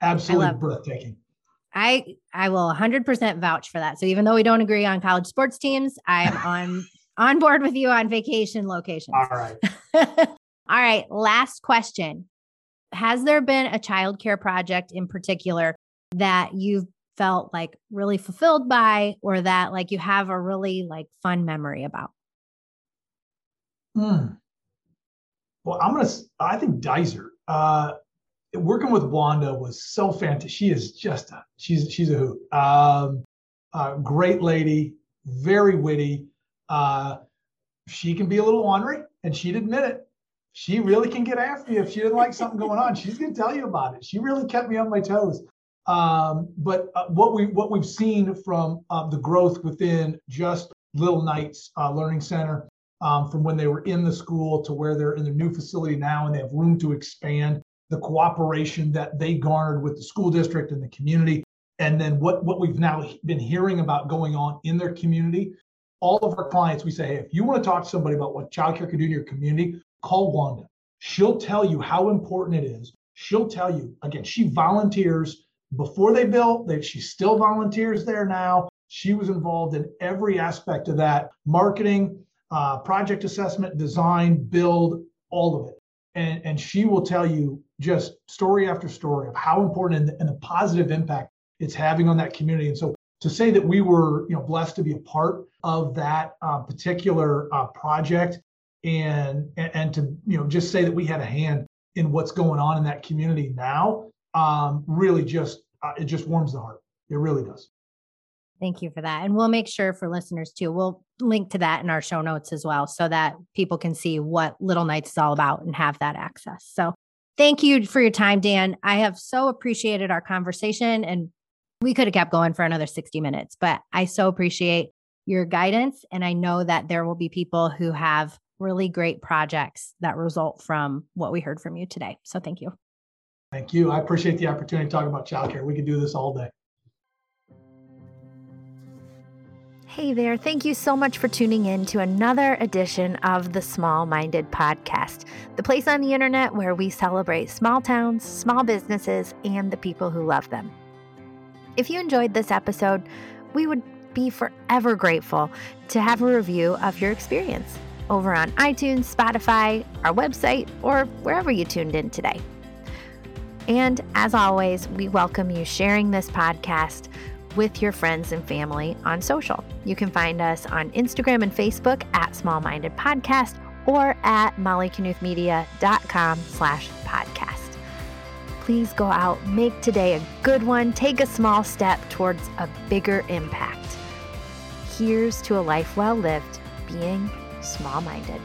[SPEAKER 1] absolutely breathtaking.
[SPEAKER 2] I I will 100% vouch for that. So even though we don't agree on college sports teams, I'm on on board with you on vacation locations.
[SPEAKER 1] All right.
[SPEAKER 2] All right, last question. Has there been a childcare project in particular that you've felt like really fulfilled by or that like you have a really like fun memory about?
[SPEAKER 1] Hmm. Well, I'm gonna. I think Dysart. Uh, working with Wanda was so fantastic. She is just a, she's she's a hoot. Um, uh, great lady, very witty. Uh, she can be a little ornery, and she'd admit it. She really can get after you if she didn't like something going on. She's gonna tell you about it. She really kept me on my toes. Um, but uh, what we what we've seen from uh, the growth within just Little Knights uh, Learning Center, um, from when they were in the school to where they're in their new facility now, and they have room to expand the cooperation that they garnered with the school district and the community, and then what, what we've now been hearing about going on in their community. All of our clients, we say, hey, if you want to talk to somebody about what childcare can do in your community, call Wanda. She'll tell you how important it is. She'll tell you, again, she volunteers before they built, they, she still volunteers there now. She was involved in every aspect of that marketing, uh, project assessment, design, build, all of it. And, and she will tell you just story after story of how important and, and the positive impact it's having on that community. And so to say that we were you know blessed to be a part of that uh, particular uh, project and, and, and to you know just say that we had a hand in what's going on in that community now um, really just uh, it just warms the heart it really does
[SPEAKER 2] Thank you for that. And we'll make sure for listeners too, we'll link to that in our show notes as well so that people can see what Little Knights is all about and have that access. So Thank you for your time, Dan. I have so appreciated our conversation and we could have kept going for another 60 minutes, but I so appreciate your guidance. And I know that there will be people who have really great projects that result from what we heard from you today. So thank you.
[SPEAKER 1] Thank you. I appreciate the opportunity to talk about childcare. We could do this all day.
[SPEAKER 2] Hey there. Thank you so much for tuning in to another edition of the Small Minded Podcast, the place on the internet where we celebrate small towns, small businesses, and the people who love them. If you enjoyed this episode, we would be forever grateful to have a review of your experience over on iTunes, Spotify, our website, or wherever you tuned in today. And as always, we welcome you sharing this podcast with your friends and family on social. You can find us on Instagram and Facebook at Small Minded Podcast or at mollyknuthmedia.com slash podcast. Please go out, make today a good one, take a small step towards a bigger impact. Here's to a life well lived, being small minded.